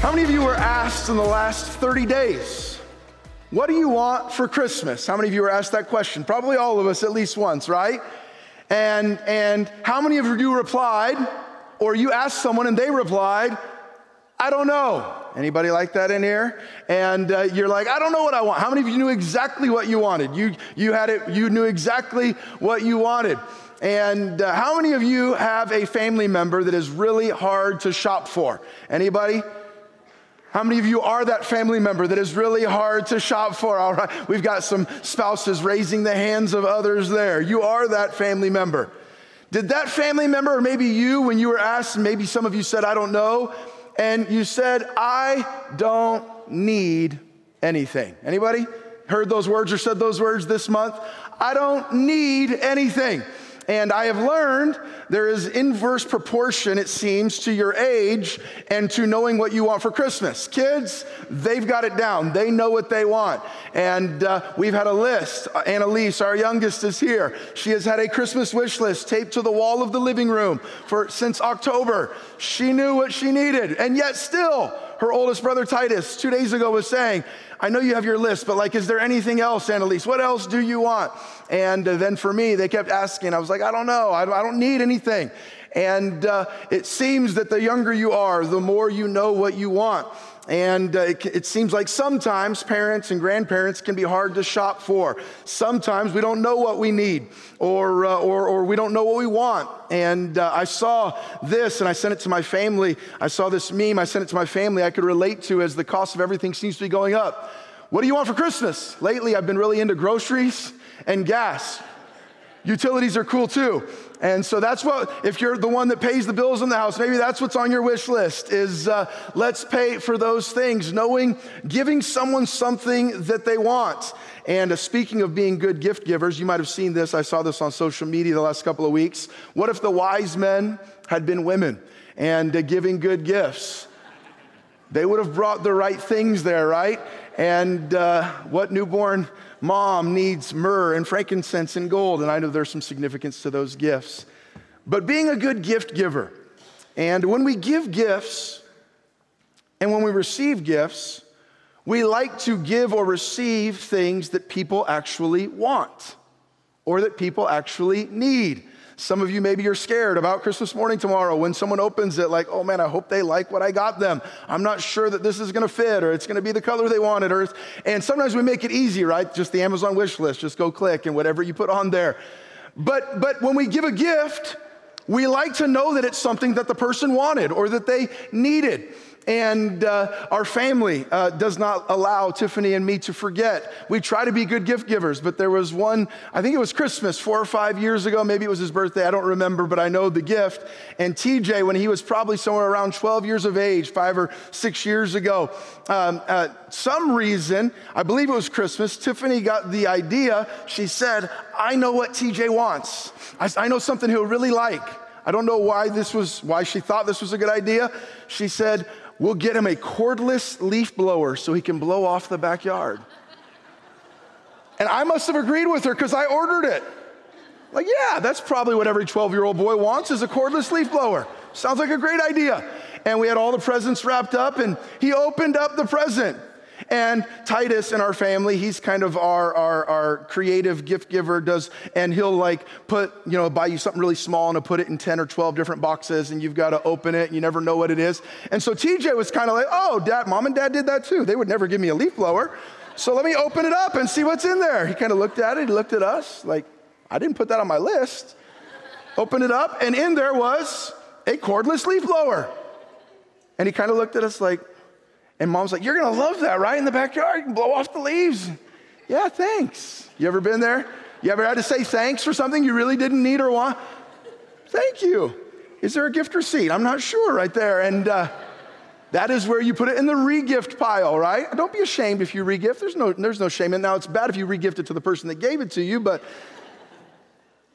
How many of you were asked in the last 30 days, what do you want for Christmas? How many of you were asked that question? Probably all of us at least once, right? And, and how many of you replied, or you asked someone and they replied, I don't know. Anybody like that in here? And uh, you're like, I don't know what I want. How many of you knew exactly what you wanted? You, you had it, you knew exactly what you wanted. And uh, how many of you have a family member that is really hard to shop for? Anybody? How many of you are that family member that is really hard to shop for? All right, we've got some spouses raising the hands of others there. You are that family member. Did that family member, or maybe you, when you were asked, maybe some of you said, I don't know, and you said, I don't need anything. Anybody heard those words or said those words this month? I don't need anything. And I have learned there is inverse proportion, it seems, to your age and to knowing what you want for Christmas. Kids, they've got it down. They know what they want. And uh, we've had a list. Annalise, our youngest, is here. She has had a Christmas wish list taped to the wall of the living room for since October. She knew what she needed, and yet still, her oldest brother Titus, two days ago, was saying, I know you have your list, but like, is there anything else, Annalise? What else do you want? And uh, then for me, they kept asking. I was like, I don't know. I don't need anything. And uh, it seems that the younger you are, the more you know what you want. And uh, it, it, seems like sometimes parents and grandparents can be hard to shop for. Sometimes we don't know what we need or, uh, or, or, we don't know what we want. And uh, I saw this and I sent it to my family. I saw this meme, I sent it to my family I could relate to as the cost of everything seems to be going up. What do you want for Christmas? Lately, I've been really into groceries and gas. Utilities are cool too. And so that's what, if you're the one that pays the bills in the house, maybe that's what's on your wish list is uh, let's pay for those things, knowing, giving someone something that they want. And uh, speaking of being good gift givers, you might have seen this. I saw this on social media the last couple of weeks. What if the wise men had been women and uh, giving good gifts? They would have brought the right things there, right? And uh, what newborn mom needs myrrh and frankincense and gold. And I know there's some significance to those gifts. But being a good gift giver, and when we give gifts and when we receive gifts, we like to give or receive things that people actually want or that people actually need. Some of you maybe you're scared about Christmas morning tomorrow when someone opens it, like, oh man, I hope they like what I got them. I'm not sure that this is gonna fit or it's gonna be the color they wanted. Or, and sometimes we make it easy, right? Just the Amazon wish list, just go click and whatever you put on there. But, but when we give a gift, we like to know that it's something that the person wanted or that they needed. And uh, our family uh, does not allow Tiffany and me to forget. We try to be good gift givers, but there was one, I think it was Christmas four or five years ago. Maybe it was his birthday. I don't remember, but I know the gift. And TJ, when he was probably somewhere around 12 years of age, five or six years ago, um, uh, some reason, I believe it was Christmas, Tiffany got the idea. She said, I know what TJ wants. I, I know something he'll really like. I don't know why this was, why she thought this was a good idea. She said, We'll get him a cordless leaf blower so he can blow off the backyard. And I must have agreed with her because I ordered it. Like, yeah, that's probably what every 12 year old boy wants is a cordless leaf blower. Sounds like a great idea. And we had all the presents wrapped up, and he opened up the present. And Titus in our family, he's kind of our, our, our creative gift giver, does, and he'll like put, you know, buy you something really small and he'll put it in 10 or 12 different boxes and you've got to open it. and You never know what it is. And so TJ was kind of like, oh, dad, mom and dad did that too. They would never give me a leaf blower. So let me open it up and see what's in there. He kind of looked at it, he looked at us, like, I didn't put that on my list. Open it up, and in there was a cordless leaf blower. And he kind of looked at us like, and mom's like, You're gonna love that, right? In the backyard, you can blow off the leaves. Yeah, thanks. You ever been there? You ever had to say thanks for something you really didn't need or want? Thank you. Is there a gift receipt? I'm not sure right there. And, uh, That is where you put it in the regift pile, right? Don't be ashamed if you regift. There's no, there's no shame. And now it's bad if you regift it to the person that gave it to you, but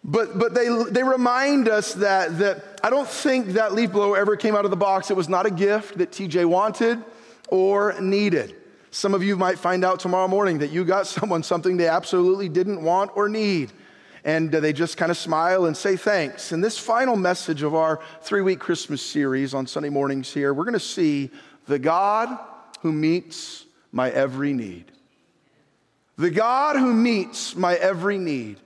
but, but they, they remind us that, that I don't think that leaf blower ever came out of the box. It was not a gift that TJ wanted or needed. Some of you might find out tomorrow morning that you got someone something they absolutely didn't want or need. And they just kind of smile and say thanks. In this final message of our three week Christmas series on Sunday mornings here, we're going to see the God who meets my every need. The God who meets my every need.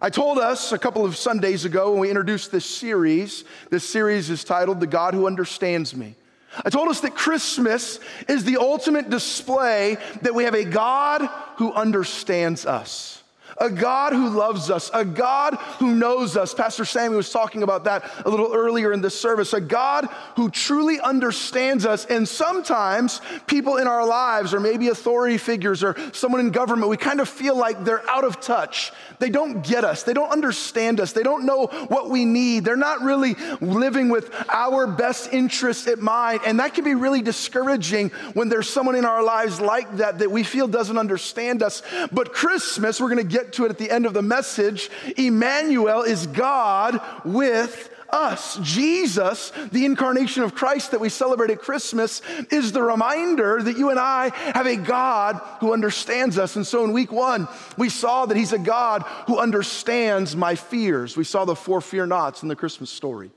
I told us a couple of Sundays ago when we introduced this series, this series is titled The God Who Understands Me. I told us that Christmas is the ultimate display that we have a God who understands us a God who loves us, a God who knows us. Pastor Sammy was talking about that a little earlier in this service. A God who truly understands us. And sometimes people in our lives, or maybe authority figures or someone in government, we kind of feel like they're out of touch. They don't get us, they don't understand us, they don't know what we need. They're not really living with our best interests at mind. And that can be really discouraging when there's someone in our lives like that that we feel doesn't understand us. But Christmas, we're going to get to it at the end of the message. Emmanuel is God with us. Jesus, the incarnation of Christ that we celebrate at Christmas, is the reminder that you and I have a God who understands us. And so in week one, we saw that He's a God who understands my fears. We saw the four fear nots in the Christmas story.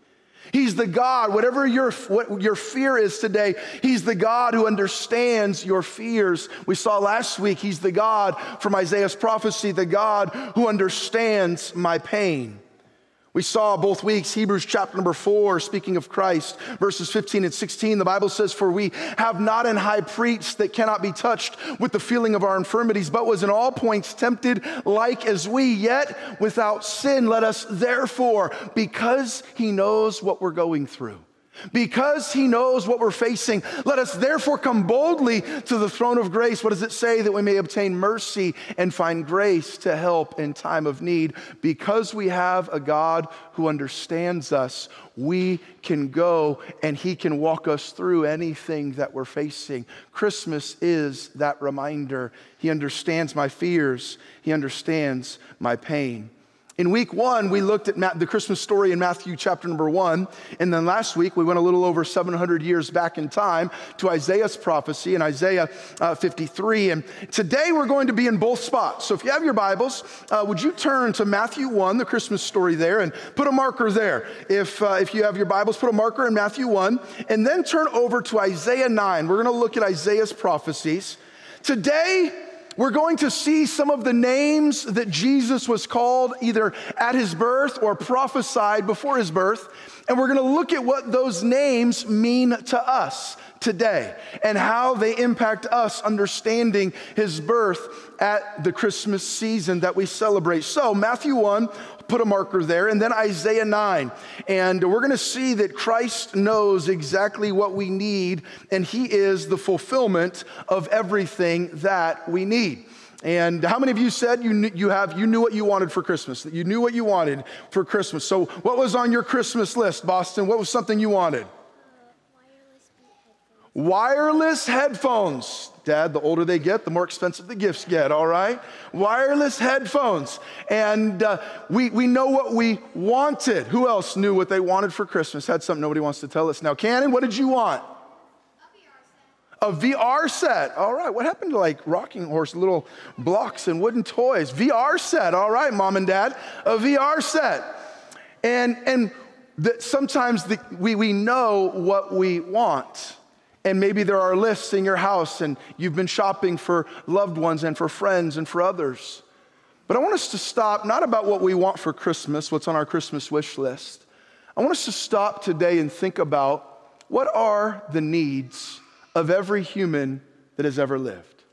He's the God, whatever your, what your fear is today, He's the God who understands your fears. We saw last week, He's the God from Isaiah's prophecy, the God who understands my pain. We saw both weeks, Hebrews chapter number four, speaking of Christ, verses 15 and 16. The Bible says, For we have not an high priest that cannot be touched with the feeling of our infirmities, but was in all points tempted like as we, yet without sin. Let us therefore, because he knows what we're going through, because he knows what we're facing, let us therefore come boldly to the throne of grace. What does it say? That we may obtain mercy and find grace to help in time of need. Because we have a God who understands us, we can go and he can walk us through anything that we're facing. Christmas is that reminder. He understands my fears, he understands my pain. In week one, we looked at the Christmas story in Matthew chapter number one. And then last week, we went a little over 700 years back in time to Isaiah's prophecy in Isaiah uh, 53. And today, we're going to be in both spots. So if you have your Bibles, uh, would you turn to Matthew 1, the Christmas story there, and put a marker there. If, uh, if you have your Bibles, put a marker in Matthew 1, and then turn over to Isaiah 9. We're going to look at Isaiah's prophecies. Today, we're going to see some of the names that Jesus was called either at his birth or prophesied before his birth. And we're going to look at what those names mean to us today and how they impact us understanding his birth at the Christmas season that we celebrate. So, Matthew 1, put a marker there, and then Isaiah 9. And we're going to see that Christ knows exactly what we need, and he is the fulfillment of everything that we need. And how many of you said you knew, you have you knew what you wanted for Christmas? That you knew what you wanted for Christmas. So, what was on your Christmas list, Boston? What was something you wanted? Wireless headphones. Dad, the older they get, the more expensive the gifts get, all right? Wireless headphones. And uh, we, we know what we wanted. Who else knew what they wanted for Christmas? Had something nobody wants to tell us now. Cannon, what did you want? A VR set. All right. What happened to like rocking horse little blocks and wooden toys? VR set. All right, mom and dad. A VR set. And and sometimes the, we, we know what we want. And maybe there are lists in your house and you've been shopping for loved ones and for friends and for others. But I want us to stop, not about what we want for Christmas, what's on our Christmas wish list. I want us to stop today and think about what are the needs of every human that has ever lived.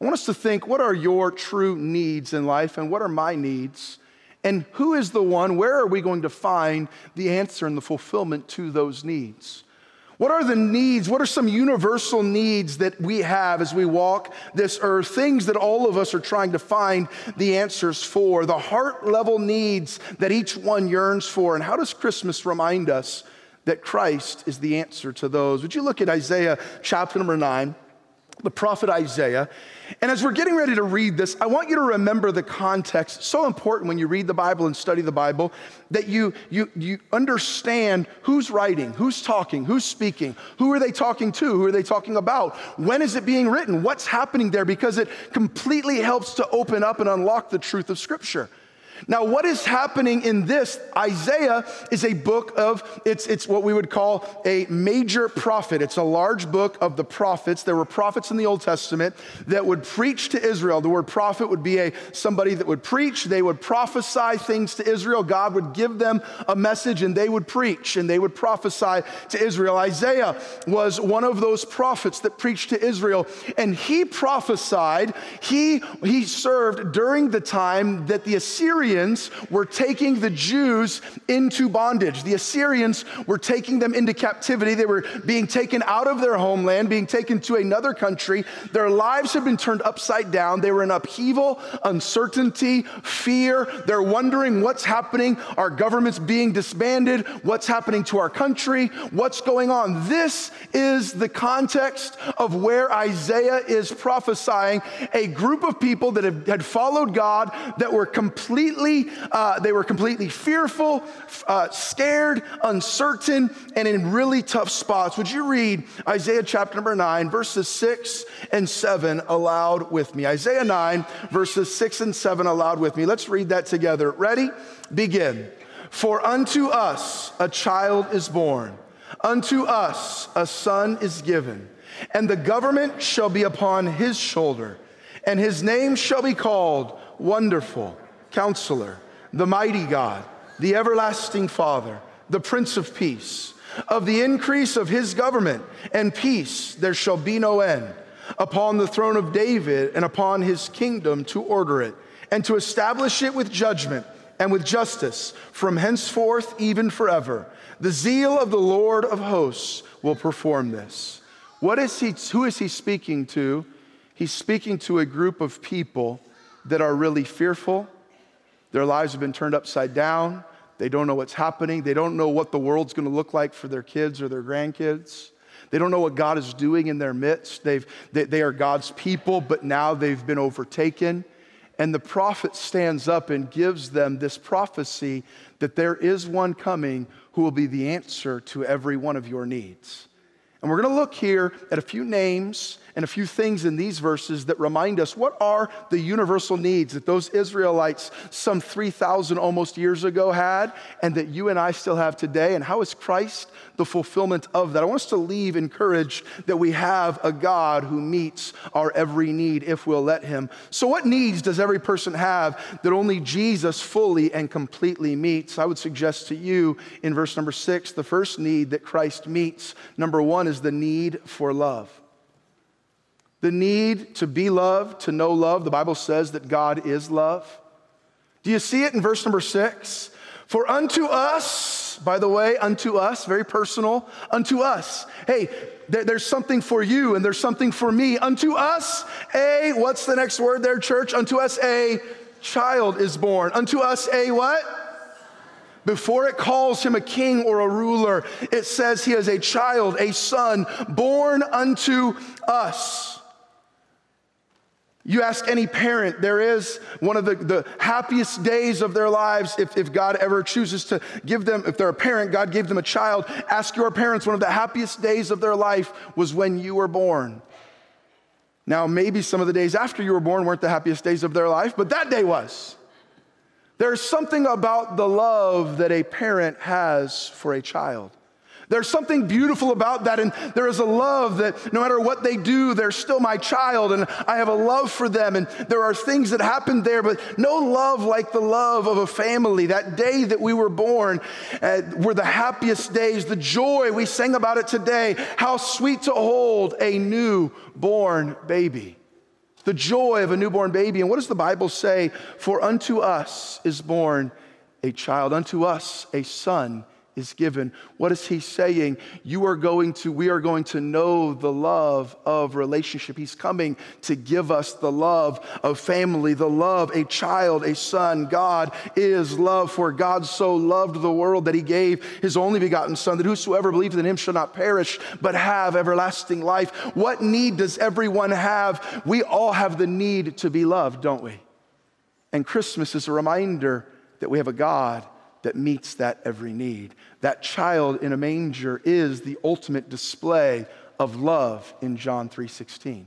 I want us to think what are your true needs in life and what are my needs? And who is the one, where are we going to find the answer and the fulfillment to those needs? What are the needs? What are some universal needs that we have as we walk this earth? Things that all of us are trying to find the answers for, the heart level needs that each one yearns for. And how does Christmas remind us that Christ is the answer to those. Would you look at Isaiah chapter number nine? The prophet Isaiah. And as we're getting ready to read this, I want you to remember the context. So important when you read the Bible and study the Bible that you, you, you understand who's writing, who's talking, who's speaking, who are they talking to, who are they talking about, when is it being written, what's happening there, because it completely helps to open up and unlock the truth of Scripture. Now, what is happening in this? Isaiah is a book of, it's, it's what we would call a major prophet. It's a large book of the prophets. There were prophets in the Old Testament that would preach to Israel. The word prophet would be a, somebody that would preach. They would prophesy things to Israel. God would give them a message and they would preach and they would prophesy to Israel. Isaiah was one of those prophets that preached to Israel and he prophesied, he, he served during the time that the Assyrians Assyrians were taking the Jews into bondage. The Assyrians were taking them into captivity. They were being taken out of their homeland, being taken to another country. Their lives had been turned upside down. They were in upheaval, uncertainty, fear. They're wondering what's happening. Our government's being disbanded. What's happening to our country? What's going on? This is the context of where Isaiah is prophesying a group of people that had followed God that were completely completely, uh, they were completely fearful, uh, scared, uncertain, and in really tough spots. Would you read Isaiah chapter number nine, verses six and seven aloud with me? Isaiah 9, verses six and seven aloud with me. Let's read that together. Ready? Begin. For unto us a child is born, unto us a son is given, and the government shall be upon his shoulder, and his name shall be called Wonderful Counselor, the mighty God, the everlasting Father, the Prince of Peace. Of the increase of his government and peace there shall be no end upon the throne of David and upon his kingdom to order it and to establish it with judgment and with justice from henceforth even forever. The zeal of the Lord of hosts will perform this. What is he, who is he speaking to? He's speaking to a group of people that are really fearful their lives have been turned upside down. They don't know what's happening. They don't know what the world's going to look like for their kids or their grandkids. They don't know what God is doing in their midst. They've, they, they are God's people, but now they've been overtaken. And the prophet stands up and gives them this prophecy that there is one coming who will be the answer to every one of your needs. And we're going to look here at a few names and a few things in these verses that remind us what are the universal needs that those Israelites some 3,000 almost years ago had and that you and I still have today, and how is Christ the fulfillment of that? I want us to leave encouraged that we have a God who meets our every need if we'll let Him. So, what needs does every person have that only Jesus fully and completely meets? I would suggest to you in verse number six, the first need that Christ meets, number one, is the need for love the need to be loved, to know love. The Bible says that God is love. Do you see it in verse number six? For unto us, by the way, unto us, very personal, unto us. Hey, there's something for you and there's something for me. Unto us, a, what's the next word there, church? Unto us, a child is born. Unto us, a what? Before it calls him a king or a ruler, it says he is a child, a son, born unto us. You ask any parent, there is one of the, the happiest days of their lives if, if God ever chooses to give them, if they're a parent, God gave them a child. Ask your parents, one of the happiest days of their life was when you were born. Now, maybe some of the days after you were born weren't the happiest days of their life, but that day was. There's something about the love that a parent has for a child. There's something beautiful about that, and there is a love that no matter what they do, they're still my child, and I have a love for them. And there are things that happen there, but no love like the love of a family. That day that we were born uh, were the happiest days, the joy. We sang about it today. How sweet to hold a newborn baby. The joy of a newborn baby. And what does the Bible say? For unto us is born a child, unto us a son is given. What is he saying? You are going to, we are going to know the love of relationship. He's coming to give us the love of family, the love, a child, a son. God is love, for God so loved the world that he gave his only begotten son, that whosoever believes in him shall not perish, but have everlasting life. What need does everyone have? We all have the need to be loved, don't we? And Christmas is a reminder that we have a God that meets that every need. That child in a manger is the ultimate display of love in John 3:16.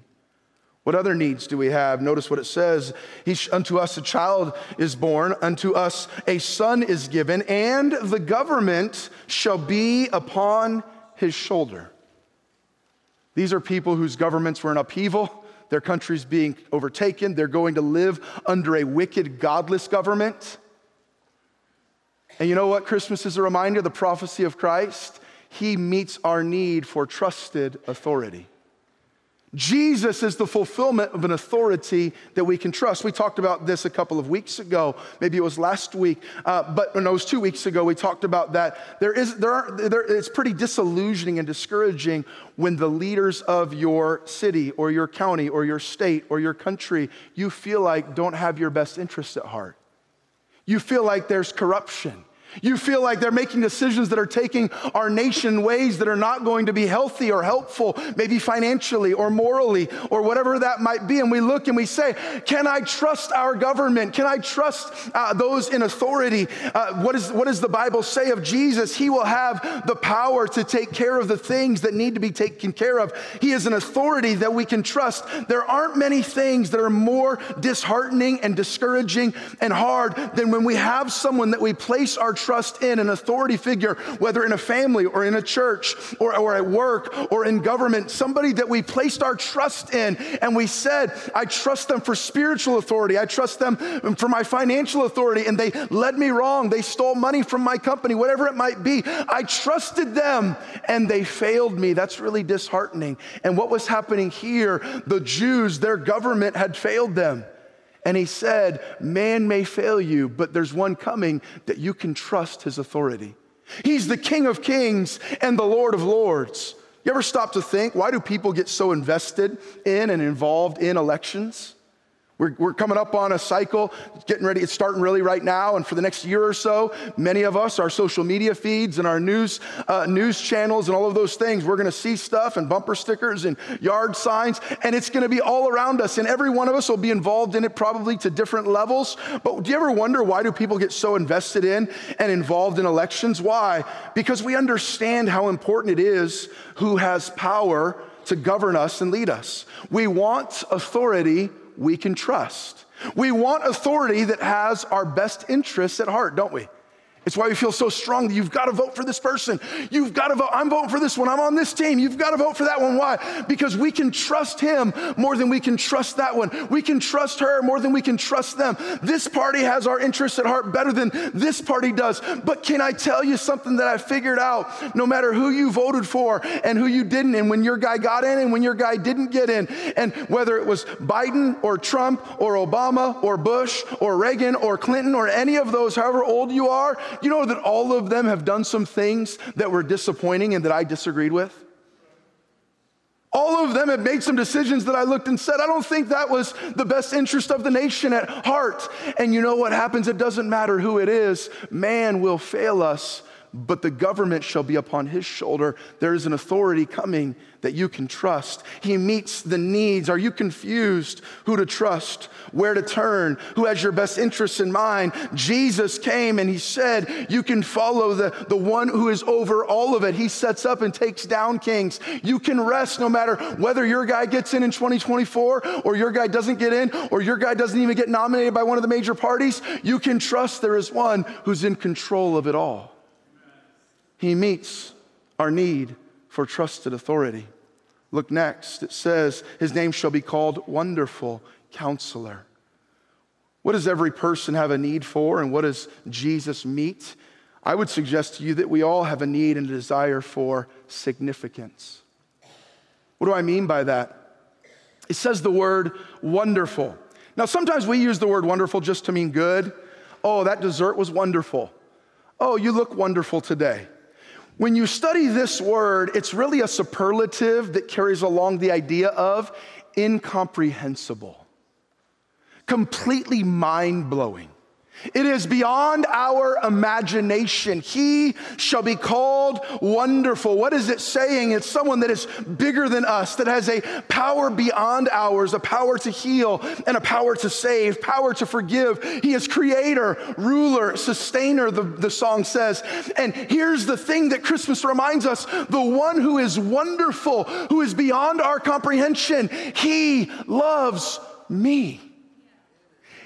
What other needs do we have? Notice what it says. He, unto us a child is born, unto us a son is given, and the government shall be upon his shoulder. These are people whose governments were in upheaval. Their country's being overtaken. They're going to live under a wicked, godless government. And you know what? Christmas is a reminder the prophecy of Christ. He meets our need for trusted authority. Jesus is the fulfillment of an authority that we can trust. We talked about this a couple of weeks ago. Maybe it was last week, uh, but no, it was two weeks ago. We talked about that. There is, there are, there, it's pretty disillusioning and discouraging when the leaders of your city or your county or your state or your country you feel like don't have your best interests at heart. You feel like there's corruption. You feel like they're making decisions that are taking our nation ways that are not going to be healthy or helpful, maybe financially or morally or whatever that might be. And we look and we say, Can I trust our government? Can I trust uh, those in authority? Uh, what, is, what does the Bible say of Jesus? He will have the power to take care of the things that need to be taken care of. He is an authority that we can trust. There aren't many things that are more disheartening and discouraging and hard than when we have someone that we place our trust in an authority figure, whether in a family or in a church or, or at work or in government, somebody that we placed our trust in and we said, I trust them for spiritual authority, I trust them for my financial authority, and they led me wrong. They stole money from my company, whatever it might be. I trusted them and they failed me. That's really disheartening. And what was happening here, the Jews, their government had failed them. And he said, Man may fail you, but there's one coming that you can trust his authority. He's the King of kings and the Lord of lords. You ever stop to think, why do people get so invested in and involved in elections? We're, we're coming up on a cycle, getting ready, it's starting really right now. And for the next year or so, many of us, our social media feeds and our news, uh, news channels and all of those things, we're gonna see stuff and bumper stickers and yard signs, and it's gonna be all around us. And every one of us will be involved in it probably to different levels. But do you ever wonder why do people get so invested in and involved in elections? Why? Because we understand how important it is who has power to govern us and lead us. We want authority we can trust. We want authority that has our best interests at heart, don't we? It's why we feel so strong that you've got to vote for this person. You've got to vote. I'm voting for this one. I'm on this team. You've got to vote for that one. Why? Because we can trust him more than we can trust that one. We can trust her more than we can trust them. This party has our interests at heart better than this party does. But can I tell you something that I figured out? No matter who you voted for and who you didn't, and when your guy got in and when your guy didn't get in, and whether it was Biden or Trump or Obama or Bush or Reagan or Clinton or any of those, however old you are, you know that all of them have done some things that were disappointing and that I disagreed with? All of them have made some decisions that I looked and said, I don't think that was the best interest of the nation at heart. And you know what happens? It doesn't matter who it is, man will fail us, but the government shall be upon his shoulder. There is an authority coming that you can trust. He meets the needs. Are you confused who to trust, where to turn, who has your best interests in mind? Jesus came and he said, You can follow the, the one who is over all of it. He sets up and takes down kings. You can rest no matter whether your guy gets in in 2024 or your guy doesn't get in or your guy doesn't even get nominated by one of the major parties. You can trust there is one who's in control of it all. He meets our need for trusted authority. Look next. It says, His name shall be called Wonderful Counselor. What does every person have a need for, and what does Jesus meet? I would suggest to you that we all have a need and a desire for significance. What do I mean by that? It says the word wonderful. Now, sometimes we use the word wonderful just to mean good. Oh, that dessert was wonderful. Oh, you look wonderful today. When you study this word, it's really a superlative that carries along the idea of incomprehensible, completely mind blowing. It is beyond our imagination. He shall be called wonderful. What is it saying? It's someone that is bigger than us, that has a power beyond ours, a power to heal and a power to save, power to forgive. He is creator, ruler, sustainer, the, the song says. And here's the thing that Christmas reminds us the one who is wonderful, who is beyond our comprehension, he loves me.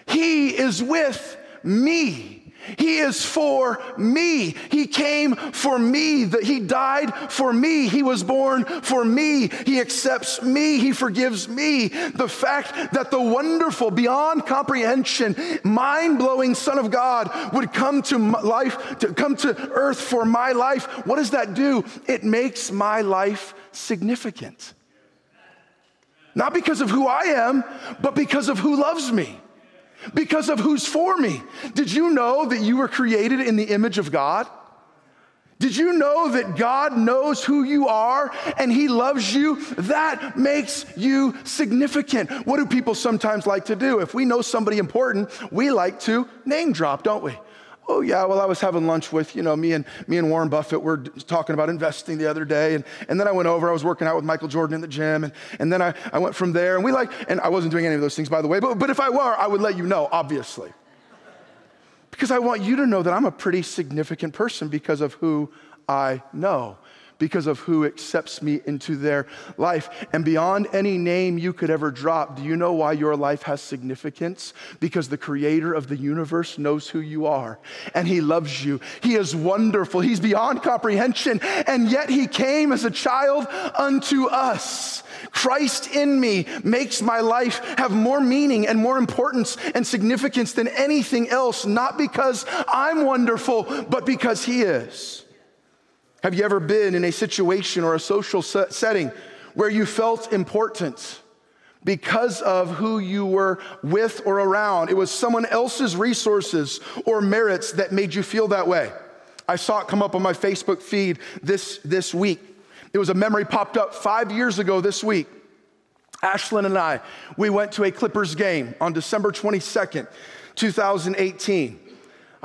He is with me. He is for me. He came for me, that he died for me. He was born for me. He accepts me. He forgives me. The fact that the wonderful, beyond comprehension, mind blowing Son of God would come to life, to come to earth for my life, what does that do? It makes my life significant. Not because of who I am, but because of who loves me because of who's for me. Did you know that you were created in the image of God? Did you know that God knows who you are and He loves you? That makes you significant. What do people sometimes like to do? If we know somebody important, we like to name drop, don't we? Oh yeah, well I was having lunch with, you know, me and me and Warren Buffett were talking about investing the other day. And, and then I went over, I was working out with Michael Jordan in the gym. And, and then I, I went from there and we like, and I wasn't doing any of those things by the way, but, but if I were, I would let you know, obviously. Because I want you to know that I'm a pretty significant person because of who I know because of who accepts me into their life. And beyond any name you could ever drop, do you know why your life has significance? Because the creator of the universe knows who you are and he loves you. He is wonderful, he's beyond comprehension, and yet he came as a child unto us. Christ in me makes my life have more meaning and more importance and significance than anything else, not because I'm wonderful, but because He is. Have you ever been in a situation or a social setting where you felt important because of who you were with or around? It was someone else's resources or merits that made you feel that way. I saw it come up on my Facebook feed this, this week. It was a memory popped up five years ago this week. Ashlyn and I, we went to a Clippers game on December 22nd, 2018.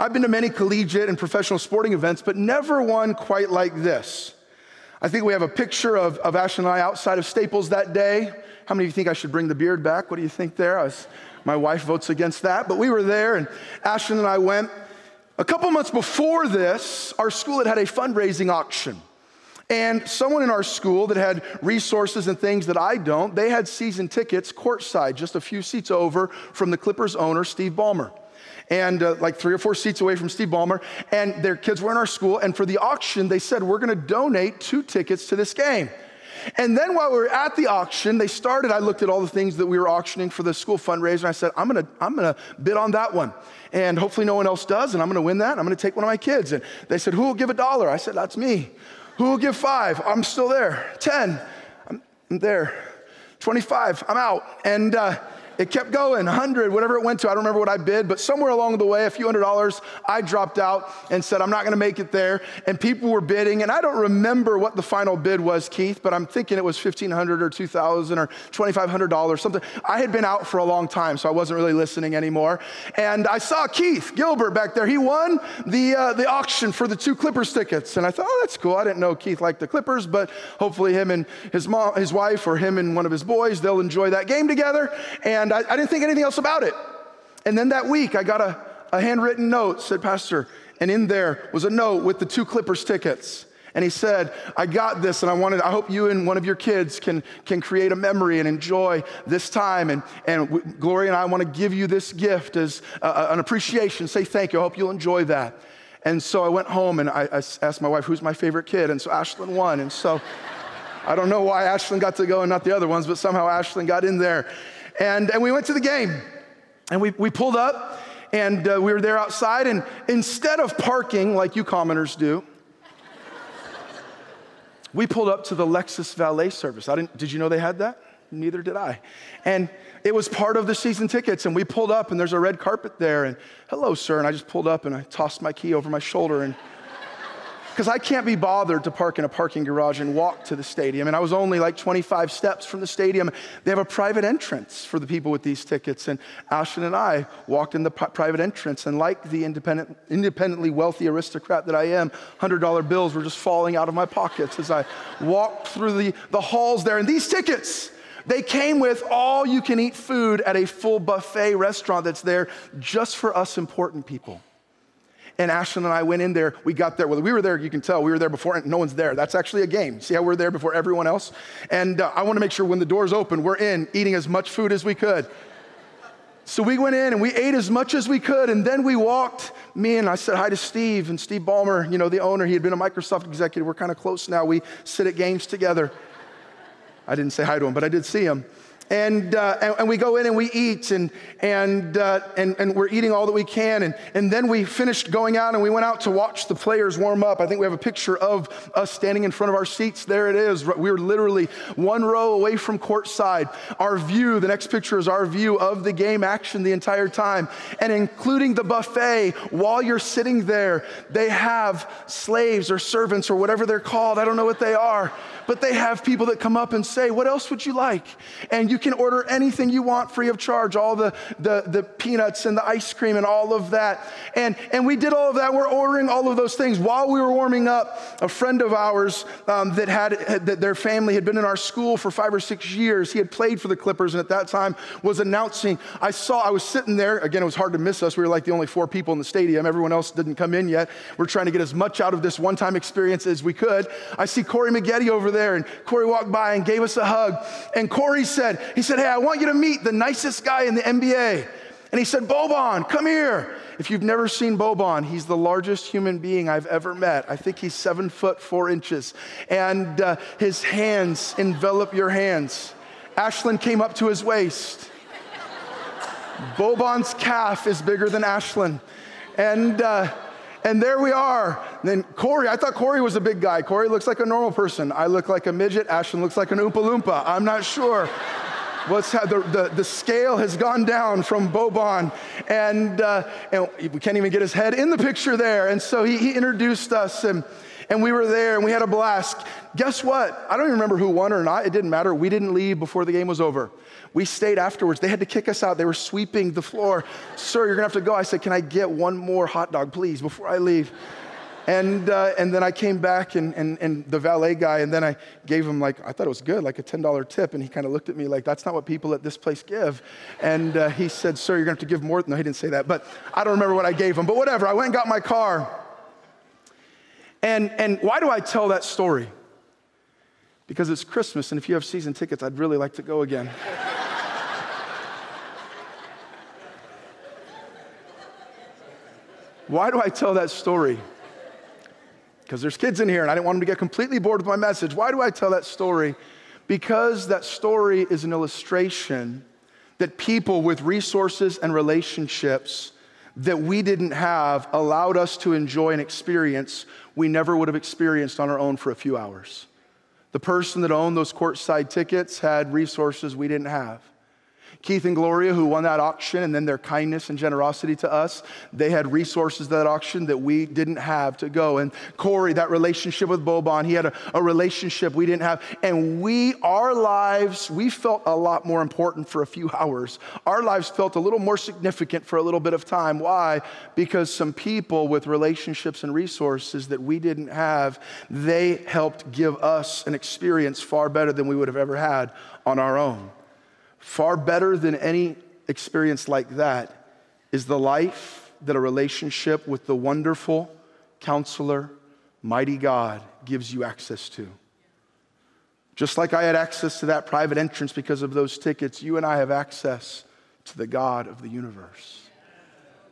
I've been to many collegiate and professional sporting events, but never one quite like this. I think we have a picture of, of Ash and I outside of Staples that day. How many of you think I should bring the beard back? What do you think there? Was, my wife votes against that, but we were there, and Ashton and I went. A couple months before this, our school had had a fundraising auction. And someone in our school that had resources and things that I don't, they had season tickets courtside, just a few seats over from the Clippers owner, Steve Ballmer and uh, like three or four seats away from Steve Ballmer. And their kids were in our school. And for the auction, they said, We're going to donate two tickets to this game. And then while we were at the auction, they started. I looked at all the things that we were auctioning for the school fundraiser, and I said, I'm gonna, I'm gonna bid on that one. And hopefully no one else does, and I'm gonna win that. I'm gonna take one of my kids. And they said, Who will give a dollar? I said, That's me. Who will give five? I'm still there. 10, I'm, I'm there. 25, I'm out. And uh, it kept going, 100, whatever it went to. I don't remember what I bid, but somewhere along the way, a few hundred dollars, I dropped out and said, I'm not going to make it there. And people were bidding. And I don't remember what the final bid was, Keith, but I'm thinking it was 1500 or 2000 or $2,500, something. I had been out for a long time, so I wasn't really listening anymore. And I saw Keith Gilbert back there. He won the, uh, the auction for the two Clippers tickets. And I thought, oh, that's cool. I didn't know Keith liked the Clippers, but hopefully him and his mom, his wife, or him and one of his boys, they'll enjoy that game together. And and I, I didn't think anything else about it. And then that week, I got a, a handwritten note, said, Pastor, and in there was a note with the two Clippers tickets. And he said, I got this, and I wanted, I hope you and one of your kids can, can create a memory and enjoy this time. And, and Gloria and I want to give you this gift as an appreciation. Say thank you. I hope you'll enjoy that. And so I went home and I, I asked my wife, who's my favorite kid? And so Ashlyn won. And so I don't know why Ashlyn got to go and not the other ones, but somehow Ashlyn got in there. And, and we went to the game and we, we pulled up and uh, we were there outside. And instead of parking like you commoners do, we pulled up to the Lexus valet service. I didn't, did you know they had that? Neither did I. And it was part of the season tickets. And we pulled up and there's a red carpet there. And hello, sir. And I just pulled up and I tossed my key over my shoulder and because I can't be bothered to park in a parking garage and walk to the stadium. And I was only like 25 steps from the stadium. They have a private entrance for the people with these tickets. And Ashton and I walked in the private entrance. And like the independent, independently wealthy aristocrat that I am, $100 bills were just falling out of my pockets as I walked through the, the halls there. And these tickets, they came with all you can eat food at a full buffet restaurant that's there just for us important people. And Ashlyn and I went in there. We got there. Well, we were there, you can tell, we were there before, no one's there. That's actually a game. See how we're there before everyone else? And uh, I want to make sure when the doors open, we're in eating as much food as we could. So we went in and we ate as much as we could, and then we walked. Me and I said hi to Steve, and Steve Ballmer, you know, the owner, he had been a Microsoft executive. We're kind of close now. We sit at games together. I didn't say hi to him, but I did see him. And, uh, and, and, we go in and we eat, and, and, uh, and, and we're eating all that we can. And, and then we finished going out and we went out to watch the players warm up. I think we have a picture of us standing in front of our seats. There it is. We were literally one row away from courtside. Our view, the next picture is our view of the game action the entire time. And including the buffet, while you're sitting there, they have slaves or servants or whatever they're called. I don't know what they are but they have people that come up and say, What else would you like? And you can order anything you want free of charge, all the, the, the peanuts and the ice cream and all of that. And, and we did all of that. We're ordering all of those things. While we were warming up, a friend of ours um, that had, that their family had been in our school for five or six years, he had played for the Clippers and at that time was announcing. I saw, I was sitting there. Again, it was hard to miss us. We were like the only four people in the stadium. Everyone else didn't come in yet. We're trying to get as much out of this one time experience as we could. I see Corey Maggette over there, and Corey walked by and gave us a hug. And Corey said, he said, hey, I want you to meet the nicest guy in the NBA. And he said, Boban, come here. If you've never seen Boban, he's the largest human being I've ever met. I think he's seven foot four inches. And uh, his hands envelop your hands. Ashlyn came up to his waist. Boban's calf is bigger than Ashlyn. And uh, and there we are. And then Corey, I thought Corey was a big guy. Corey looks like a normal person. I look like a midget. Ashlyn looks like an Oompa Loompa. I'm not sure. What's the, the, the scale has gone down from Boban, and, uh, and we can't even get his head in the picture there. And so he, he introduced us, and, and we were there, and we had a blast. Guess what? I don't even remember who won or not. It didn't matter. We didn't leave before the game was over. We stayed afterwards. They had to kick us out. They were sweeping the floor. Sir, you're going to have to go. I said, Can I get one more hot dog, please, before I leave? And, uh, and then I came back and, and, and the valet guy, and then I gave him like, I thought it was good, like a $10 tip. And he kind of looked at me like, that's not what people at this place give. And uh, he said, sir, you're gonna have to give more. No, he didn't say that, but I don't remember what I gave him. But whatever, I went and got my car. And, and why do I tell that story? Because it's Christmas, and if you have season tickets, I'd really like to go again. Why do I tell that story? Because there's kids in here and I didn't want them to get completely bored with my message. Why do I tell that story? Because that story is an illustration that people with resources and relationships that we didn't have allowed us to enjoy an experience we never would have experienced on our own for a few hours. The person that owned those courtside tickets had resources we didn't have. Keith and Gloria, who won that auction, and then their kindness and generosity to us, they had resources that auction that we didn't have to go. And Corey, that relationship with Boban, he had a, a relationship we didn't have. And we, our lives, we felt a lot more important for a few hours. Our lives felt a little more significant for a little bit of time. Why? Because some people with relationships and resources that we didn't have, they helped give us an experience far better than we would have ever had on our own. Far better than any experience like that is the life that a relationship with the wonderful counselor, mighty God gives you access to. Just like I had access to that private entrance because of those tickets, you and I have access to the God of the universe.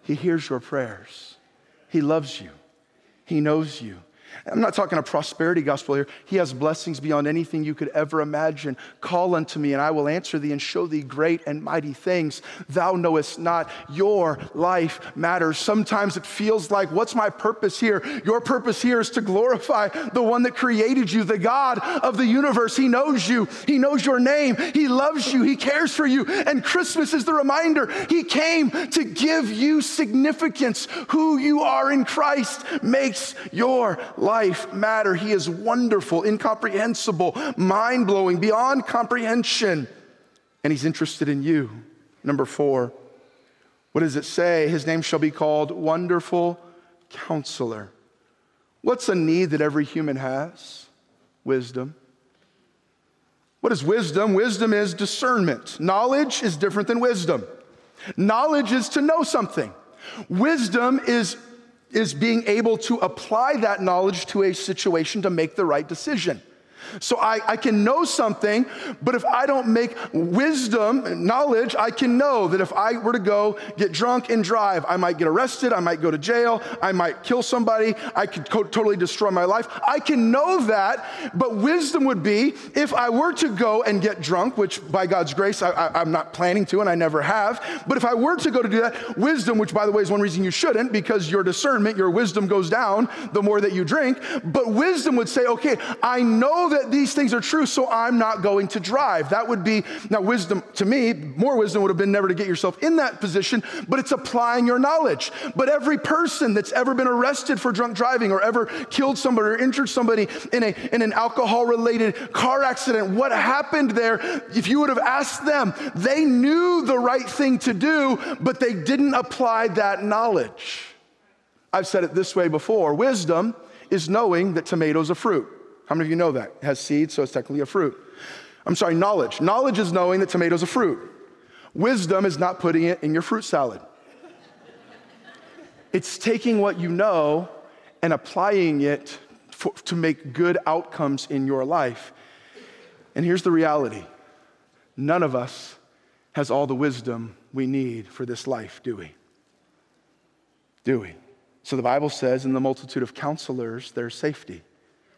He hears your prayers, He loves you, He knows you. I'm not talking a prosperity gospel here. He has blessings beyond anything you could ever imagine. Call unto me, and I will answer thee and show thee great and mighty things thou knowest not. Your life matters. Sometimes it feels like, what's my purpose here? Your purpose here is to glorify the one that created you, the God of the universe. He knows you, He knows your name, He loves you, He cares for you. And Christmas is the reminder He came to give you significance. Who you are in Christ makes your life life matter. He is wonderful, incomprehensible, mind blowing, beyond comprehension. And He's interested in you. Number four, what does it say? His name shall be called Wonderful Counselor. What's a need that every human has? Wisdom. What is wisdom? Wisdom is discernment. Knowledge is different than wisdom. Knowledge is to know something. Wisdom is, is being able to apply that knowledge to a situation to make the right decision. So I, I can know something, but if I don't make wisdom, knowledge, I can know that if I were to go get drunk and drive, I might get arrested, I might go to jail, I might kill somebody, I could co- totally destroy my life. I can know that, but wisdom would be if I were to go and get drunk, which by God's grace I, am not planning to and I never have, but if I were to go to do that, wisdom, which by the way is one reason you shouldn't, because your discernment, your wisdom goes down the more that you drink, but wisdom would say, okay, I know that that these things are true, so I'm not going to drive. That would be, now, wisdom to me, more wisdom would have been never to get yourself in that position, but it's applying your knowledge. But every person that's ever been arrested for drunk driving or ever killed somebody or injured somebody in, a, in an alcohol related car accident, what happened there, if you would have asked them, they knew the right thing to do, but they didn't apply that knowledge. I've said it this way before wisdom is knowing that tomatoes are fruit. How many of you know that? It has seeds, so it's technically a fruit. I'm sorry, knowledge. Knowledge is knowing that tomatoes are fruit. Wisdom is not putting it in your fruit salad. it's taking what you know and applying it for, to make good outcomes in your life. And here's the reality none of us has all the wisdom we need for this life, do we? Do we? So the Bible says, in the multitude of counselors, there's safety.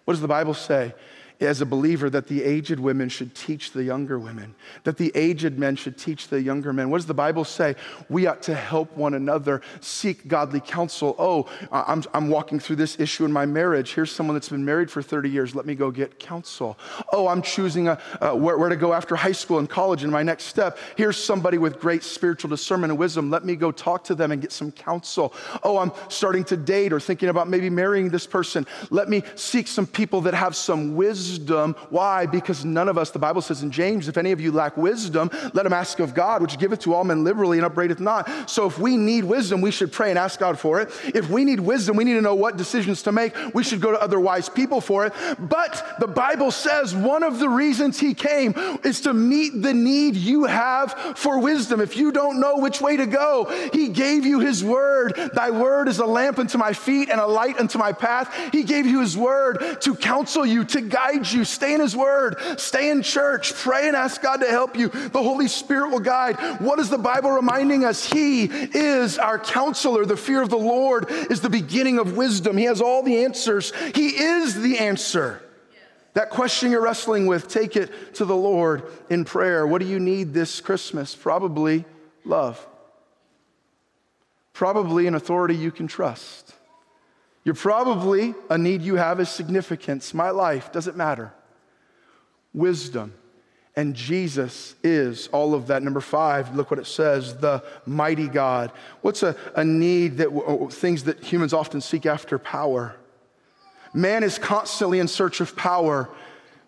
What does the Bible say? As a believer that the aged women should teach the younger women, that the aged men should teach the younger men. What does the Bible say? We ought to help one another seek godly counsel. Oh, I'm, I'm walking through this issue in my marriage. Here's someone that's been married for 30 years. Let me go get counsel. Oh, I'm choosing a, where, where to go after high school and college and my next step. Here's somebody with great spiritual discernment and wisdom. Let me go talk to them and get some counsel. Oh, I'm starting to date or thinking about maybe marrying this person. Let me seek some people that have some wisdom wisdom. Why? Because none of us, the Bible says in James, if any of you lack wisdom, let him ask of God, which giveth to all men liberally and upbraideth not. So if we need wisdom, we should pray and ask God for it. If we need wisdom, we need to know what decisions to make. We should go to other wise people for it. But the Bible says one of the reasons he came is to meet the need you have for wisdom. If you don't know which way to go, he gave you his word. Thy word is a lamp unto my feet and a light unto my path. He gave you his word to counsel you, to guide guides you. Stay in His Word, stay in church, pray and ask God to help you. The Holy Spirit will guide. What is the Bible reminding us? He is our counselor. The fear of the Lord is the beginning of wisdom. He has all the answers, He is the answer. That question you're wrestling with, take it to the Lord in prayer. What do you need this Christmas? Probably love. Probably an authority you can trust. You're probably, a need you have is significance. My life doesn't matter. Wisdom. And Jesus is all of that. Number five, look what it says the mighty God. What's a, a need that things that humans often seek after? Power. Man is constantly in search of power.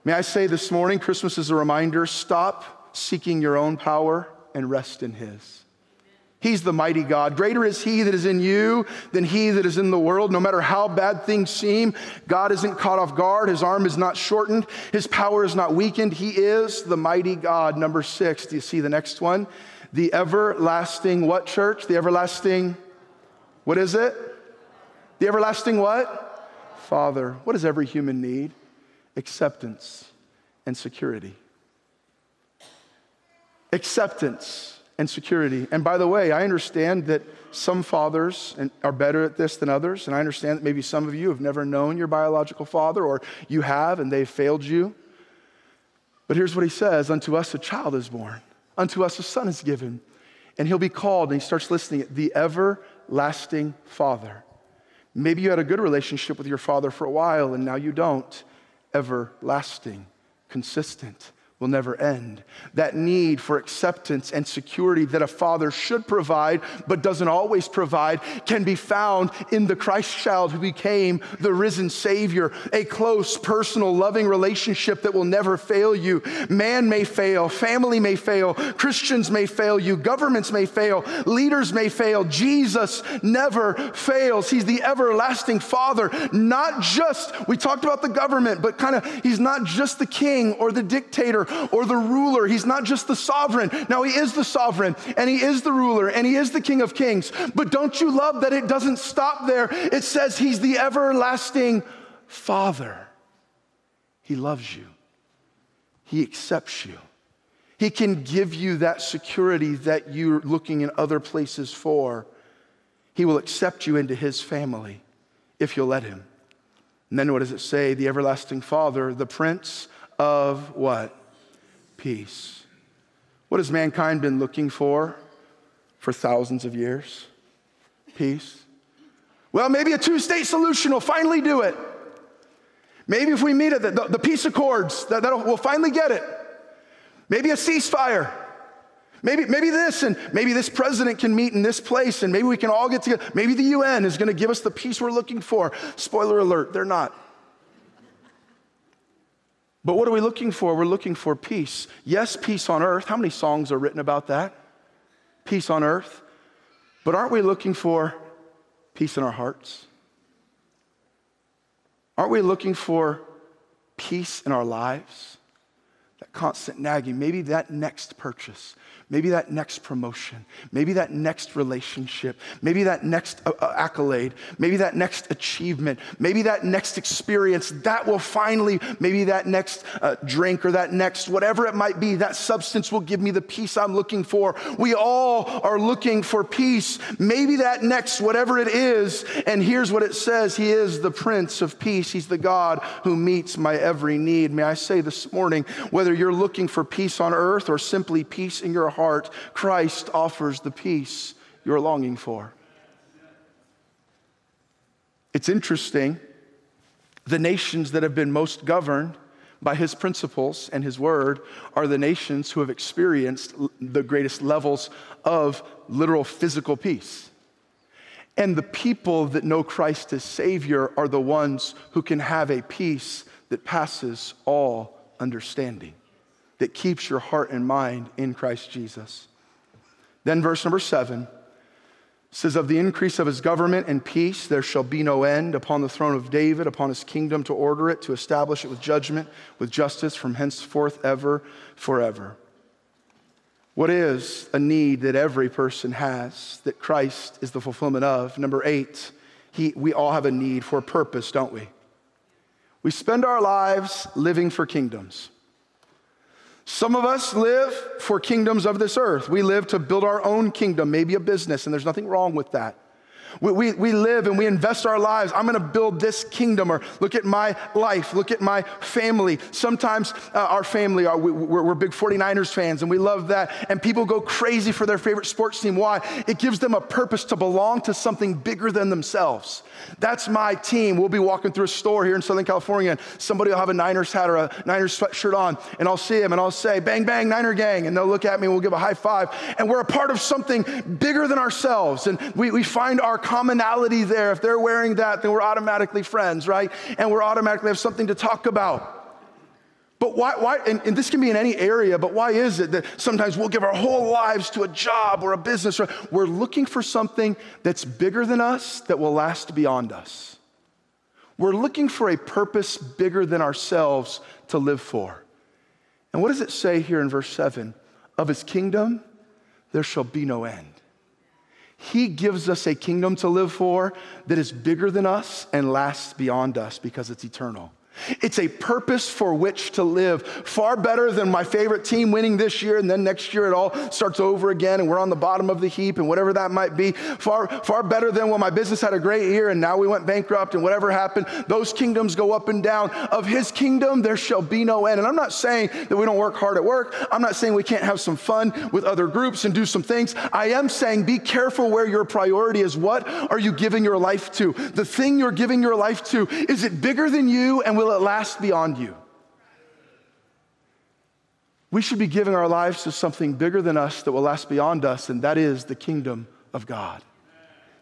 May I say this morning, Christmas is a reminder stop seeking your own power and rest in His. He's the mighty God. Greater is He that is in you than He that is in the world. No matter how bad things seem, God isn't caught off guard. His arm is not shortened. His power is not weakened. He is the mighty God. Number six, do you see the next one? The everlasting what, church? The everlasting, what is it? The everlasting what? Father. What does every human need? Acceptance and security. Acceptance and security. And by the way, I understand that some fathers are better at this than others, and I understand that maybe some of you have never known your biological father, or you have and they've failed you. But here's what he says Unto us a child is born, unto us a son is given, and he'll be called, and he starts listening, the everlasting Father. Maybe you had a good relationship with your father for a while, and now you don't. Everlasting, consistent, will never end. That need for acceptance and security that a father should provide but doesn't always provide can be found in the Christ child who became the risen Savior. A close, personal, loving relationship that will never fail you. Man may fail, family may fail, Christians may fail you, governments may fail, leaders may fail. Jesus never fails. He's the everlasting Father, not just, we talked about the government, but kind of, he's not just the king or the dictator or the ruler. He's not just the sovereign. Now, he is the sovereign and he is the ruler and he is the king of kings. But don't you love that it doesn't stop there? It says he's the everlasting father. He loves you, he accepts you. He can give you that security that you're looking in other places for. He will accept you into his family if you'll let him. And then what does it say? The everlasting Father, the Prince of what? Peace. What has mankind been looking for for thousands of years? Peace. Well, maybe a two state solution will finally do it. Maybe if we meet the, the, the peace accords, that, we'll finally get it. Maybe a ceasefire. Maybe, maybe this, and maybe this president can meet in this place, and maybe we can all get together. Maybe the UN is going to give us the peace we're looking for. Spoiler alert, they're not. But what are we looking for? We're looking for peace. Yes, peace on earth. How many songs are written about that? Peace on earth. But aren't we looking for peace in our hearts? Aren't we looking for peace in our lives? That constant nagging, maybe that next purchase, maybe that next promotion, maybe that next relationship, maybe that next uh, uh, accolade, maybe that next achievement, maybe that next experience, that will finally, maybe that next uh, drink or that next whatever it might be, that substance will give me the peace I'm looking for. We all are looking for peace. Maybe that next, whatever it is, and here's what it says He is the Prince of Peace, He's the God who meets my every need. May I say this morning, whether you're looking for peace on earth or simply peace in your heart, heart, Christ offers the peace you're longing for. It's interesting, the nations that have been most governed by his principles and his word are the nations who have experienced the greatest levels of literal physical peace. And the people that know Christ as Savior are the ones who can have a peace that passes all understanding that keeps your heart and mind in Christ Jesus. Then, verse number seven says, Of the increase of his government and peace, there shall be no end upon the throne of David, upon his kingdom to order it, to establish it with judgment, with justice from henceforth ever, forever. What is a need that every person has that Christ is the fulfillment of? Number eight, he, we all have a need for a purpose, don't we? We spend our lives living for kingdoms. Some of us live for kingdoms of this earth. We live to build our own kingdom, maybe a business, and there's nothing wrong with that. We, we, we live and we invest our lives. I'm going to build this kingdom, or look at my life, look at my family. Sometimes uh, our family, are, we, we're, we're big 49ers fans, and we love that. And people go crazy for their favorite sports team. Why? It gives them a purpose to belong to something bigger than themselves. That's my team. We'll be walking through a store here in Southern California, and somebody will have a Niners hat or a Niners sweatshirt on, and I'll see them and I'll say, Bang, bang, Niner gang. And they'll look at me and we'll give a high five. And we're a part of something bigger than ourselves. And we, we find our commonality there. If they're wearing that, then we're automatically friends, right? And we're automatically have something to talk about. But why, why and, and, this can be in any area, but why is it that sometimes we'll give our whole lives to a job or a business? Or we're looking for something that's bigger than us that will last beyond us. We're looking for a purpose bigger than ourselves to live for. And what does it say here in verse 7? Of his kingdom, there shall be no end. He gives us a kingdom to live for that is bigger than us and lasts beyond us because it's eternal. It's a purpose for which to live. Far better than my favorite team winning this year, and then next year it all starts over again, and we're on the bottom of the heap, and whatever that might be. Far, far better than when my business had a great year, and now we went bankrupt, and whatever happened. Those kingdoms go up and down. Of his kingdom, there shall be no end. And I'm not saying that we don't work hard at work. I'm not saying we can't have some fun with other groups and do some things. I am saying be careful where your priority is. What are you giving your life to? The thing you're giving your life to, is it bigger than you, and will it last beyond you? We should be giving our lives to something bigger than us that will last beyond us, and that is the kingdom of God.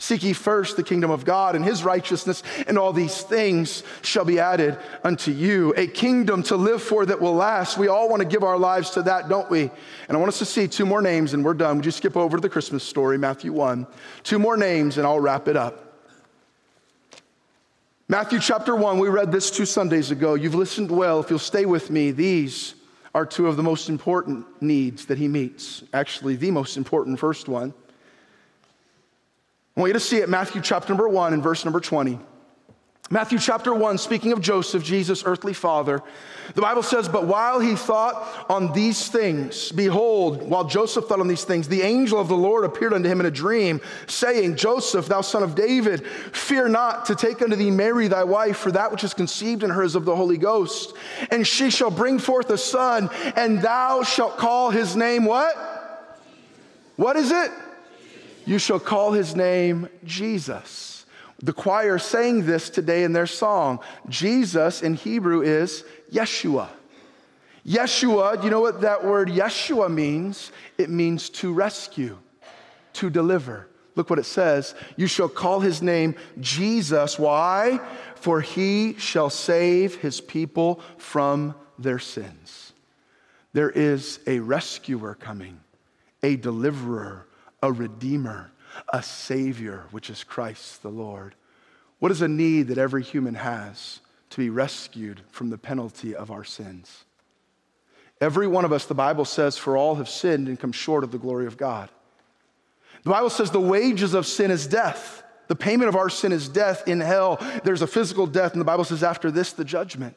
Seek ye first the kingdom of God and his righteousness, and all these things shall be added unto you. A kingdom to live for that will last. We all want to give our lives to that, don't we? And I want us to see two more names, and we're done. Would you skip over to the Christmas story, Matthew 1? Two more names, and I'll wrap it up. Matthew chapter 1, we read this two Sundays ago. You've listened well. If you'll stay with me, these are two of the most important needs that he meets. Actually, the most important first one. I want you to see it, Matthew chapter number 1 and verse number 20. Matthew chapter 1, speaking of Joseph, Jesus' earthly father, the Bible says, But while he thought on these things, behold, while Joseph thought on these things, the angel of the Lord appeared unto him in a dream, saying, Joseph, thou son of David, fear not to take unto thee Mary thy wife, for that which is conceived in her is of the Holy Ghost. And she shall bring forth a son, and thou shalt call his name what? What is it? You shall call his name Jesus. The choir sang this today in their song. Jesus in Hebrew is Yeshua. Yeshua, do you know what that word Yeshua means? It means to rescue, to deliver. Look what it says. You shall call his name Jesus. Why? For he shall save his people from their sins. There is a rescuer coming, a deliverer, a redeemer, a savior, which is Christ the Lord. What is a need that every human has to be rescued from the penalty of our sins? Every one of us, the Bible says, for all have sinned and come short of the glory of God. The Bible says the wages of sin is death. The payment of our sin is death in hell. There's a physical death, and the Bible says after this, the judgment.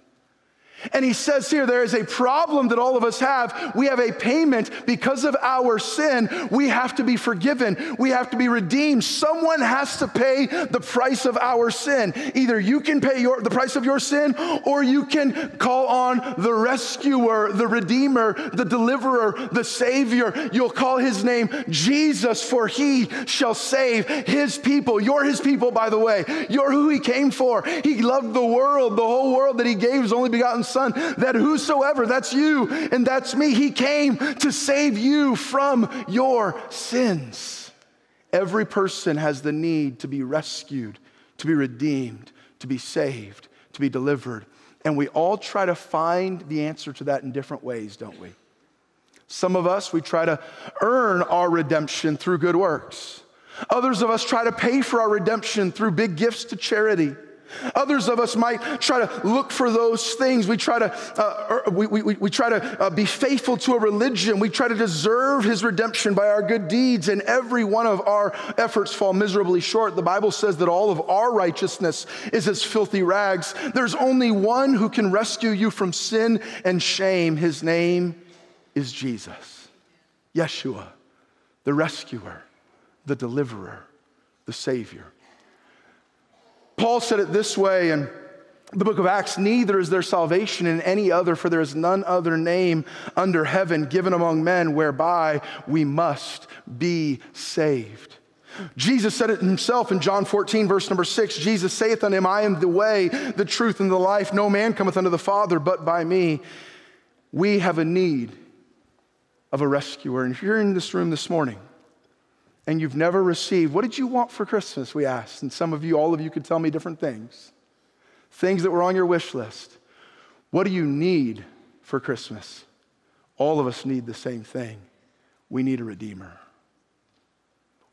And he says here, there is a problem that all of us have. We have a payment because of our sin. We have to be forgiven. We have to be redeemed. Someone has to pay the price of our sin. Either you can pay your, the price of your sin, or you can call on the rescuer, the redeemer, the deliverer, the savior. You'll call his name Jesus, for he shall save his people. You're his people, by the way. You're who he came for. He loved the world, the whole world that he gave his only begotten Son, that whosoever, that's you and that's me, he came to save you from your sins. Every person has the need to be rescued, to be redeemed, to be saved, to be delivered. And we all try to find the answer to that in different ways, don't we? Some of us, we try to earn our redemption through good works. Others of us try to pay for our redemption through big gifts to charity. Others of us might try to look for those things. We try to, uh, we, we, we try to uh, be faithful to a religion. We try to deserve his redemption by our good deeds, and every one of our efforts fall miserably short. The Bible says that all of our righteousness is as filthy rags. There's only one who can rescue you from sin and shame. His name is Jesus, Yeshua, the rescuer, the deliverer, the Savior. Paul said it this way in the book of Acts Neither is there salvation in any other, for there is none other name under heaven given among men whereby we must be saved. Jesus said it himself in John 14, verse number 6. Jesus saith unto him, I am the way, the truth, and the life. No man cometh unto the Father but by me. We have a need of a rescuer. And if you're in this room this morning and you've never received, what did you want for Christmas? We asked. And some of you, all of you, could tell me different things. Things that were on your wish list. What do you need for Christmas? All of us need the same thing. We need a Redeemer,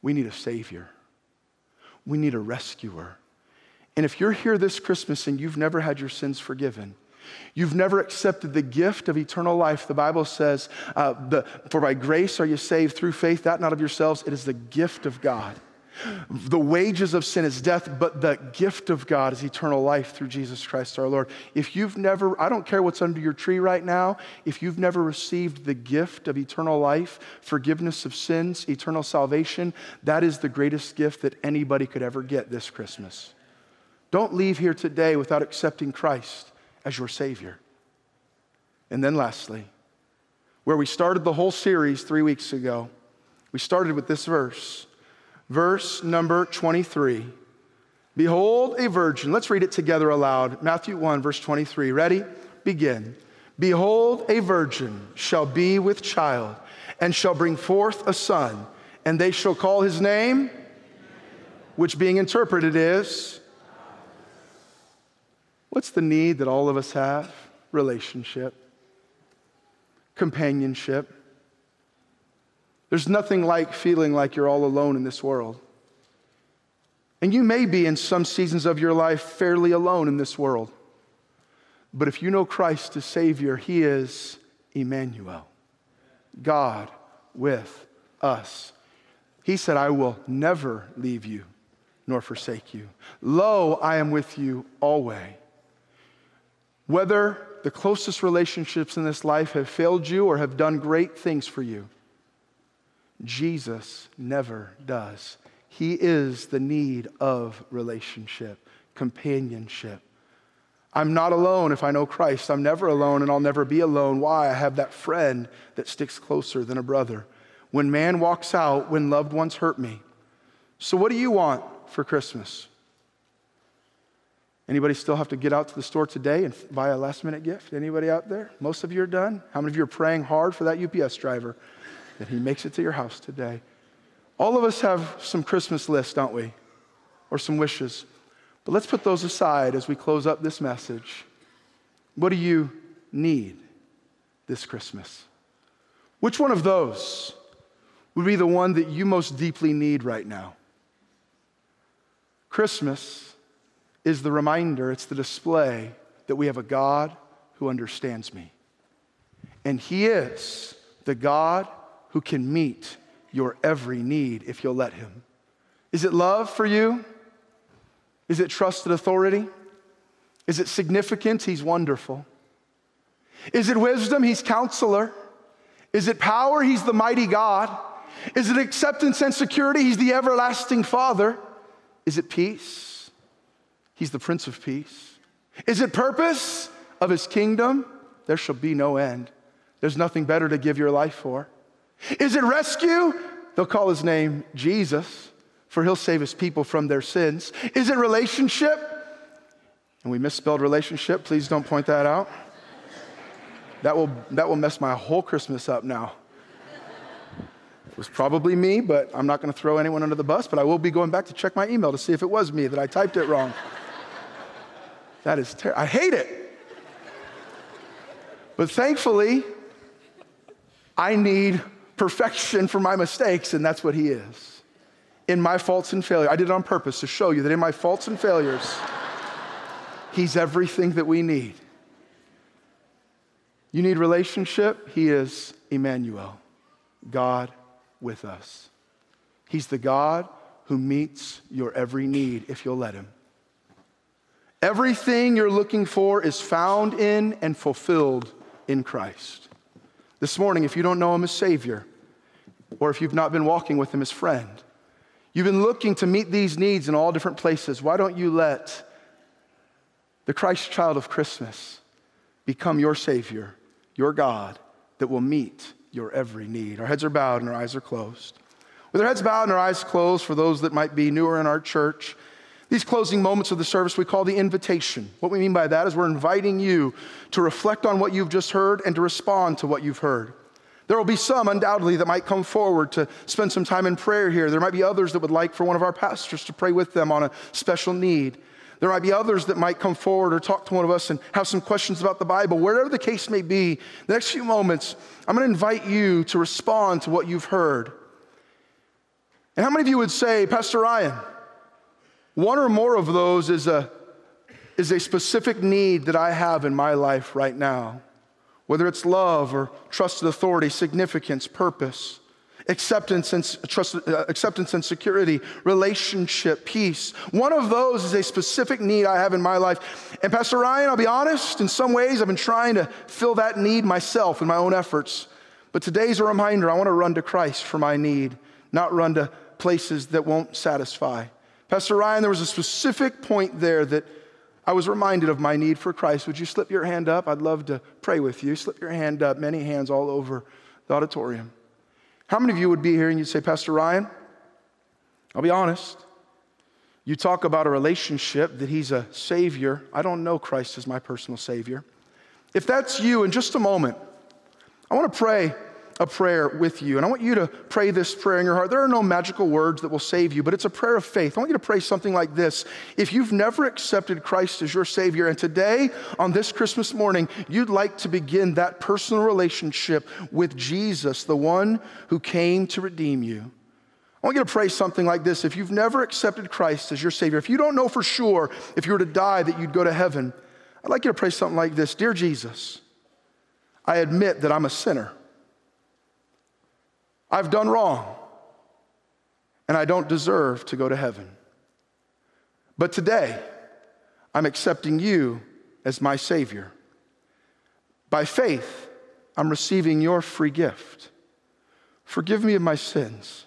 we need a Savior, we need a rescuer. And if you're here this Christmas and you've never had your sins forgiven, You've never accepted the gift of eternal life. The Bible says, uh, the, For by grace are you saved through faith, that not of yourselves. It is the gift of God. The wages of sin is death, but the gift of God is eternal life through Jesus Christ our Lord. If you've never, I don't care what's under your tree right now, if you've never received the gift of eternal life, forgiveness of sins, eternal salvation, that is the greatest gift that anybody could ever get this Christmas. Don't leave here today without accepting Christ as your Savior. And then, lastly, where we started the whole series three weeks ago, we started with this verse, verse number 23. Behold, a virgin. Let's read it together aloud. Matthew 1, verse 23. Ready? Begin. Behold, a virgin shall be with child and shall bring forth a son, and they shall call his name, which being interpreted is what's the need that all of us have? Relationship, companionship. There's nothing like feeling like you're all alone in this world. And you may be in some seasons of your life fairly alone in this world. But if you know Christ as Savior, He is Emmanuel, God with us. He said, I will never leave you nor forsake you. Lo, I am with you always. Whether the closest relationships in this life have failed you or have done great things for you, Jesus never does. He is the need of relationship, companionship. I'm not alone if I know Christ. I'm never alone and I'll never be alone. Why? I have that friend that sticks closer than a brother. When man walks out, when loved ones hurt me. So, what do you want for Christmas? Anybody still have to get out to the store today and buy a last minute gift? Anybody out there? Most of you are done. How many of you are praying hard for that UPS driver that he makes it to your house today? All of us have some Christmas lists, don't we? Or some wishes. But let's put those aside as we close up this message. What do you need this Christmas? Which one of those would be the one that you most deeply need right now? Christmas is the reminder, it's the display that we have a God who understands me. And He is the God who can meet your every need if you'll let Him. Is it love for you? Is it trusted authority? Is it significant? He's wonderful. Is it wisdom? He's counselor. Is it power? He's the mighty God. Is it acceptance and security? He's the everlasting Father. Is it peace? He's the Prince of Peace. Is it purpose of His kingdom? There shall be no end. There's nothing better to give your life for. Is it rescue? They'll call his name Jesus, for he'll save his people from their sins. Is it relationship? And we misspelled relationship. Please don't point that out. That will, that will mess my whole Christmas up now. It was probably me, but I'm not going to throw anyone under the bus, but I will be going back to check my email to see if it was me that I typed it wrong. That is terrible. I hate it. But thankfully, I need perfection for my mistakes, and that's what He is. In my faults and failures, I did it on purpose to show you that in my faults and failures, He's everything that we need. You need relationship? He is Emmanuel, God with us. He's the God who meets your every need if you'll let Him. Everything you're looking for is found in and fulfilled in Christ. This morning, if you don't know him as Savior, or if you've not been walking with him as friend, you've been looking to meet these needs in all different places, why don't you let the Christ child of Christmas become your Savior, your God, that will meet your every need? Our heads are bowed and our eyes are closed. With our heads bowed and our eyes closed, for those that might be newer in our church, these closing moments of the service we call the invitation. What we mean by that is we're inviting you to reflect on what you've just heard and to respond to what you've heard. There will be some, undoubtedly, that might come forward to spend some time in prayer here. There might be others that would like for one of our pastors to pray with them on a special need. There might be others that might come forward or talk to one of us and have some questions about the Bible. Wherever the case may be, the next few moments, I'm going to invite you to respond to what you've heard. And how many of you would say, Pastor Ryan, one or more of those is a, is a specific need that I have in my life right now, whether it's love or trusted authority, significance, purpose, acceptance and, trust, uh, acceptance and security, relationship, peace. One of those is a specific need I have in my life. And Pastor Ryan, I'll be honest, in some ways I've been trying to fill that need myself in my own efforts. But today's a reminder I want to run to Christ for my need, not run to places that won't satisfy. Pastor Ryan, there was a specific point there that I was reminded of my need for Christ. Would you slip your hand up? I'd love to pray with you. Slip your hand up, many hands all over the auditorium. How many of you would be here and you'd say, Pastor Ryan, I'll be honest. You talk about a relationship that he's a savior. I don't know Christ as my personal savior. If that's you, in just a moment, I want to pray a prayer with you. And I want you to pray this prayer in your heart. There are no magical words that will save you, but it's a prayer of faith. I want you to pray something like this. If you've never accepted Christ as your Savior, and today, on this Christmas morning, you'd like to begin that personal relationship with Jesus, the one who came to redeem you. I want you to pray something like this. If you've never accepted Christ as your Savior, if you don't know for sure if you were to die that you'd go to heaven, I'd like you to pray something like this Dear Jesus, I admit that I'm a sinner. I've done wrong, and I don't deserve to go to heaven. But today, I'm accepting you as my Savior. By faith, I'm receiving your free gift. Forgive me of my sins.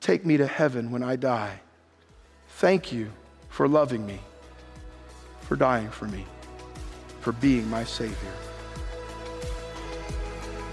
Take me to heaven when I die. Thank you for loving me, for dying for me, for being my Savior.